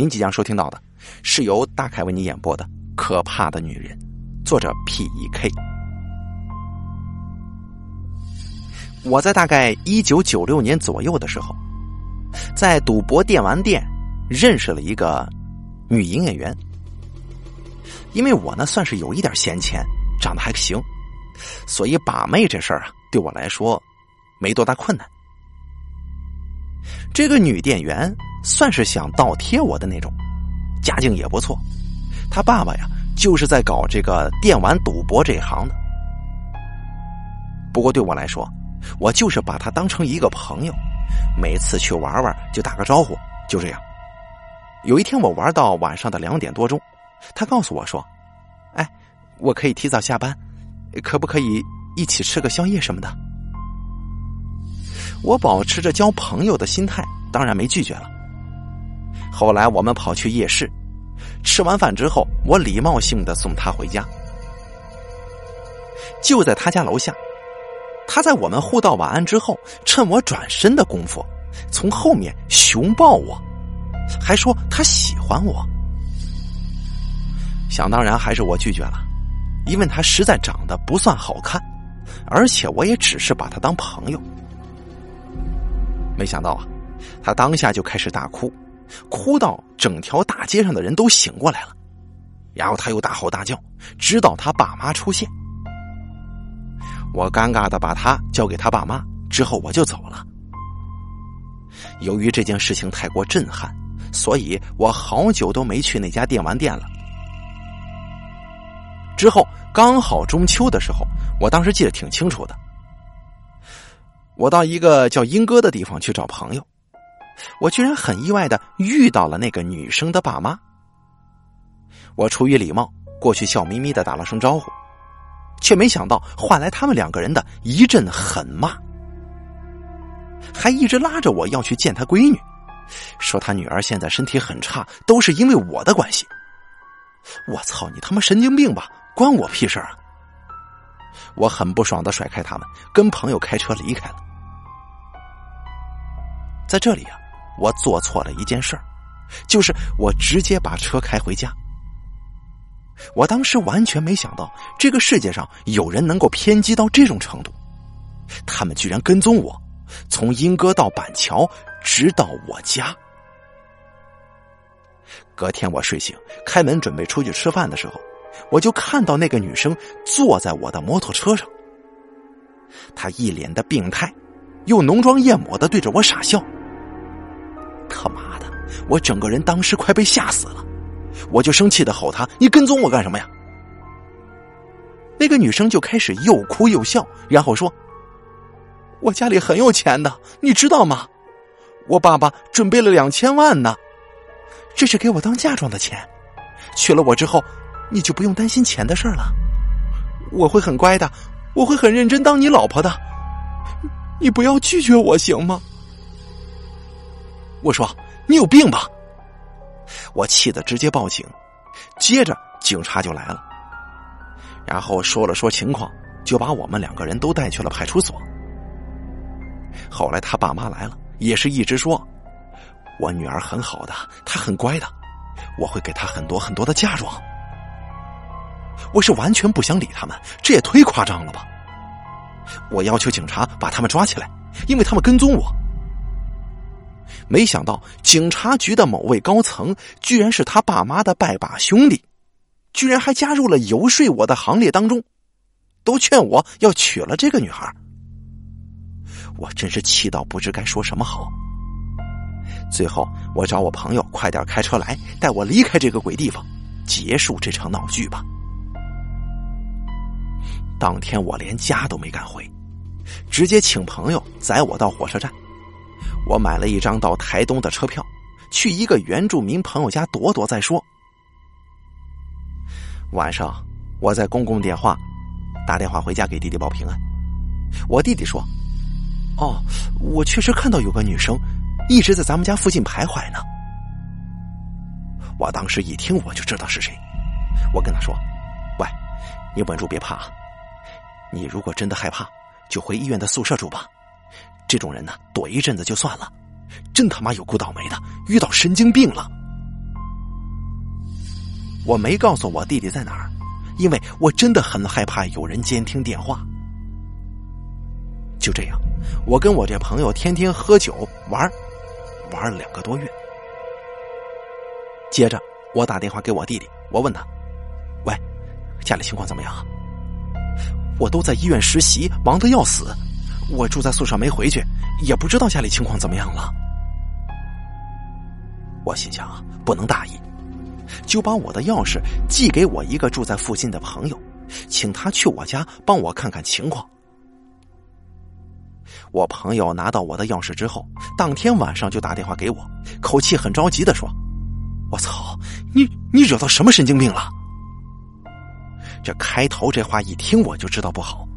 您即将收听到的是由大凯为你演播的《可怕的女人》，作者 P.E.K。我在大概一九九六年左右的时候，在赌博电玩店认识了一个女营业员。因为我呢算是有一点闲钱，长得还行，所以把妹这事儿啊，对我来说没多大困难。这个女店员算是想倒贴我的那种，家境也不错。她爸爸呀，就是在搞这个电玩赌博这一行的。不过对我来说，我就是把她当成一个朋友，每次去玩玩就打个招呼，就这样。有一天我玩到晚上的两点多钟，她告诉我说：“哎，我可以提早下班，可不可以一起吃个宵夜什么的？”我保持着交朋友的心态，当然没拒绝了。后来我们跑去夜市，吃完饭之后，我礼貌性的送他回家。就在他家楼下，他在我们互道晚安之后，趁我转身的功夫，从后面熊抱我，还说他喜欢我。想当然还是我拒绝了，因为他实在长得不算好看，而且我也只是把他当朋友。没想到啊，他当下就开始大哭，哭到整条大街上的人都醒过来了，然后他又大吼大叫，直到他爸妈出现。我尴尬的把他交给他爸妈之后，我就走了。由于这件事情太过震撼，所以我好久都没去那家电玩店了。之后刚好中秋的时候，我当时记得挺清楚的。我到一个叫英哥的地方去找朋友，我居然很意外的遇到了那个女生的爸妈。我出于礼貌过去笑眯眯的打了声招呼，却没想到换来他们两个人的一阵狠骂，还一直拉着我要去见他闺女，说他女儿现在身体很差，都是因为我的关系。我操你他妈神经病吧，关我屁事啊！我很不爽的甩开他们，跟朋友开车离开了。在这里啊，我做错了一件事儿，就是我直接把车开回家。我当时完全没想到，这个世界上有人能够偏激到这种程度，他们居然跟踪我，从莺歌到板桥，直到我家。隔天我睡醒，开门准备出去吃饭的时候，我就看到那个女生坐在我的摩托车上，她一脸的病态，又浓妆艳抹的对着我傻笑。他妈的！我整个人当时快被吓死了，我就生气的吼他：“你跟踪我干什么呀？”那个女生就开始又哭又笑，然后说：“我家里很有钱的，你知道吗？我爸爸准备了两千万呢，这是给我当嫁妆的钱。娶了我之后，你就不用担心钱的事儿了。我会很乖的，我会很认真当你老婆的。你不要拒绝我行吗？”我说：“你有病吧！”我气得直接报警，接着警察就来了，然后说了说情况，就把我们两个人都带去了派出所。后来他爸妈来了，也是一直说：“我女儿很好的，她很乖的，我会给她很多很多的嫁妆。”我是完全不想理他们，这也忒夸张了吧！我要求警察把他们抓起来，因为他们跟踪我。没想到警察局的某位高层居然是他爸妈的拜把兄弟，居然还加入了游说我的行列当中，都劝我要娶了这个女孩。我真是气到不知该说什么好。最后，我找我朋友快点开车来，带我离开这个鬼地方，结束这场闹剧吧。当天我连家都没敢回，直接请朋友载我到火车站。我买了一张到台东的车票，去一个原住民朋友家躲躲再说。晚上，我在公共电话打电话回家给弟弟报平安。我弟弟说：“哦，我确实看到有个女生一直在咱们家附近徘徊呢。”我当时一听我就知道是谁，我跟他说：“喂，你稳住别怕啊，你如果真的害怕，就回医院的宿舍住吧。”这种人呢，躲一阵子就算了，真他妈有够倒霉的，遇到神经病了。我没告诉我弟弟在哪儿，因为我真的很害怕有人监听电话。就这样，我跟我这朋友天天喝酒玩，玩了两个多月。接着，我打电话给我弟弟，我问他：“喂，家里情况怎么样？”我都在医院实习，忙得要死。我住在宿舍没回去，也不知道家里情况怎么样了。我心想不能大意，就把我的钥匙寄给我一个住在附近的朋友，请他去我家帮我看看情况。我朋友拿到我的钥匙之后，当天晚上就打电话给我，口气很着急的说：“我操，你你惹到什么神经病了？”这开头这话一听我就知道不好，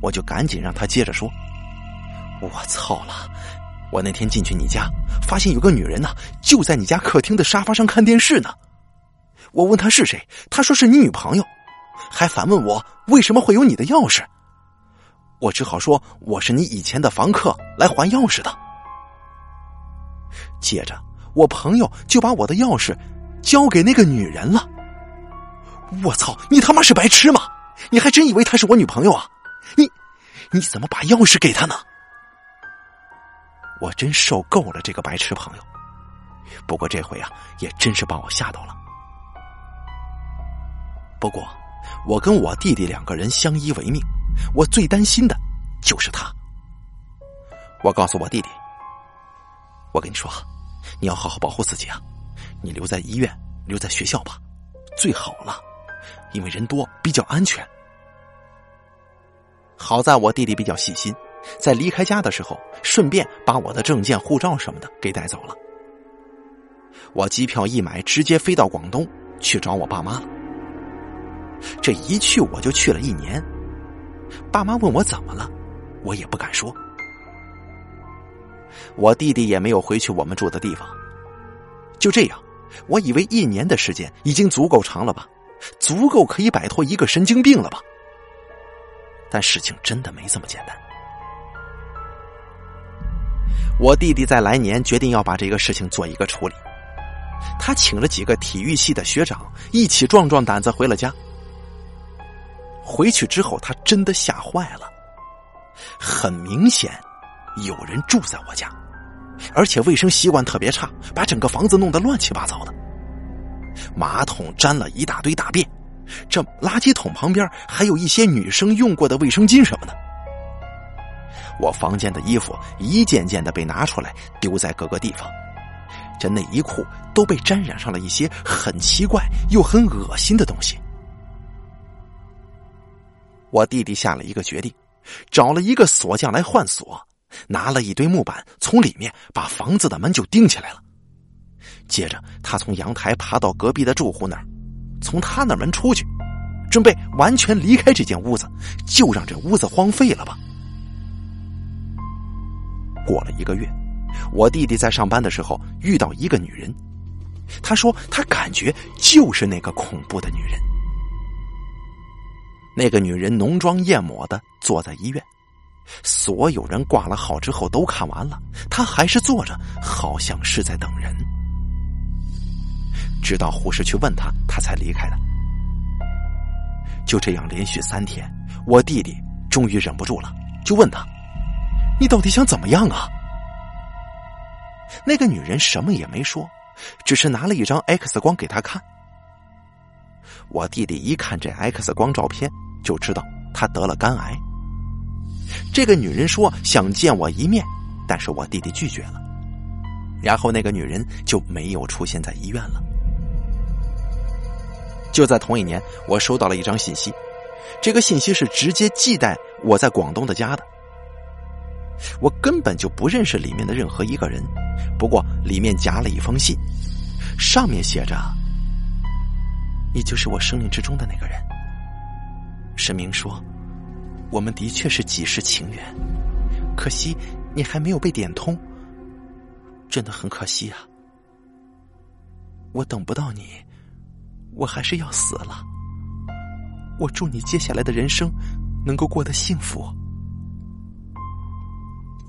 我就赶紧让他接着说：“我操了！我那天进去你家，发现有个女人呢，就在你家客厅的沙发上看电视呢。我问她是谁，她说是你女朋友，还反问我为什么会有你的钥匙。我只好说我是你以前的房客来还钥匙的。接着，我朋友就把我的钥匙交给那个女人了。”我操！你他妈是白痴吗？你还真以为她是我女朋友啊？你怎么把钥匙给他呢？我真受够了这个白痴朋友。不过这回啊，也真是把我吓到了。不过，我跟我弟弟两个人相依为命，我最担心的就是他。我告诉我弟弟：“我跟你说，你要好好保护自己啊！你留在医院，留在学校吧，最好了。”因为人多比较安全。好在我弟弟比较细心，在离开家的时候，顺便把我的证件、护照什么的给带走了。我机票一买，直接飞到广东去找我爸妈了。这一去我就去了一年。爸妈问我怎么了，我也不敢说。我弟弟也没有回去我们住的地方。就这样，我以为一年的时间已经足够长了吧。足够可以摆脱一个神经病了吧？但事情真的没这么简单。我弟弟在来年决定要把这个事情做一个处理，他请了几个体育系的学长一起壮壮胆子回了家。回去之后，他真的吓坏了，很明显有人住在我家，而且卫生习惯特别差，把整个房子弄得乱七八糟的。马桶沾了一大堆大便，这垃圾桶旁边还有一些女生用过的卫生巾什么的。我房间的衣服一件件的被拿出来丢在各个地方，这内衣裤都被沾染上了一些很奇怪又很恶心的东西。我弟弟下了一个决定，找了一个锁匠来换锁，拿了一堆木板从里面把房子的门就钉起来了。接着，他从阳台爬到隔壁的住户那儿，从他那门出去，准备完全离开这间屋子，就让这屋子荒废了吧。过了一个月，我弟弟在上班的时候遇到一个女人，他说他感觉就是那个恐怖的女人。那个女人浓妆艳抹的坐在医院，所有人挂了号之后都看完了，她还是坐着，好像是在等人。直到护士去问他，他才离开的。就这样连续三天，我弟弟终于忍不住了，就问他：“你到底想怎么样啊？”那个女人什么也没说，只是拿了一张 X 光给他看。我弟弟一看这 X 光照片，就知道他得了肝癌。这个女人说想见我一面，但是我弟弟拒绝了。然后那个女人就没有出现在医院了。就在同一年，我收到了一张信息，这个信息是直接寄在我在广东的家的。我根本就不认识里面的任何一个人，不过里面夹了一封信，上面写着：“你就是我生命之中的那个人。”神明说：“我们的确是几世情缘，可惜你还没有被点通，真的很可惜啊！我等不到你。”我还是要死了。我祝你接下来的人生能够过得幸福。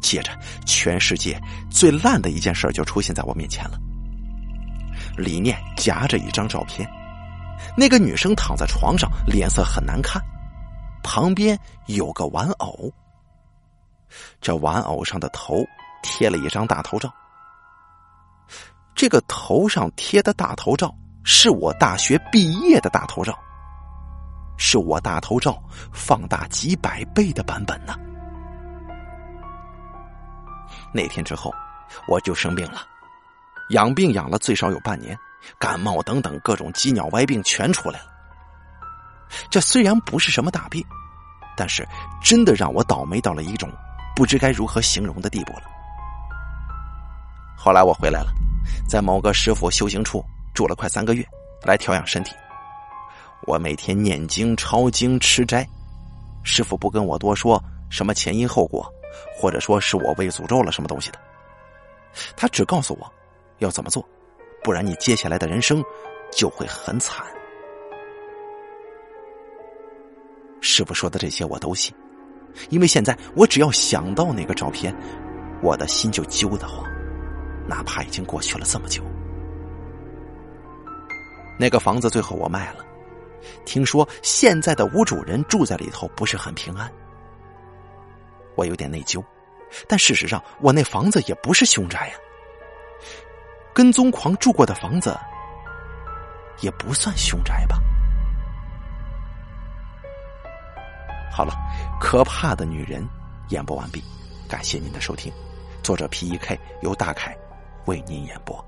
接着，全世界最烂的一件事就出现在我面前了。里面夹着一张照片，那个女生躺在床上，脸色很难看，旁边有个玩偶。这玩偶上的头贴了一张大头照，这个头上贴的大头照是我大学毕业的大头照，是我大头照放大几百倍的版本呢。那天之后，我就生病了，养病养了最少有半年，感冒等等各种鸡鸟歪病全出来了。这虽然不是什么大病，但是真的让我倒霉到了一种。不知该如何形容的地步了。后来我回来了，在某个师傅修行处住了快三个月，来调养身体。我每天念经、抄经、吃斋，师傅不跟我多说什么前因后果，或者说是我被诅咒了什么东西的。他只告诉我要怎么做，不然你接下来的人生就会很惨。师傅说的这些我都信。因为现在我只要想到那个照片，我的心就揪得慌，哪怕已经过去了这么久。那个房子最后我卖了，听说现在的屋主人住在里头不是很平安，我有点内疚。但事实上，我那房子也不是凶宅呀，跟踪狂住过的房子也不算凶宅吧。好了，可怕的女人演播完毕，感谢您的收听。作者 P E K 由大凯为您演播。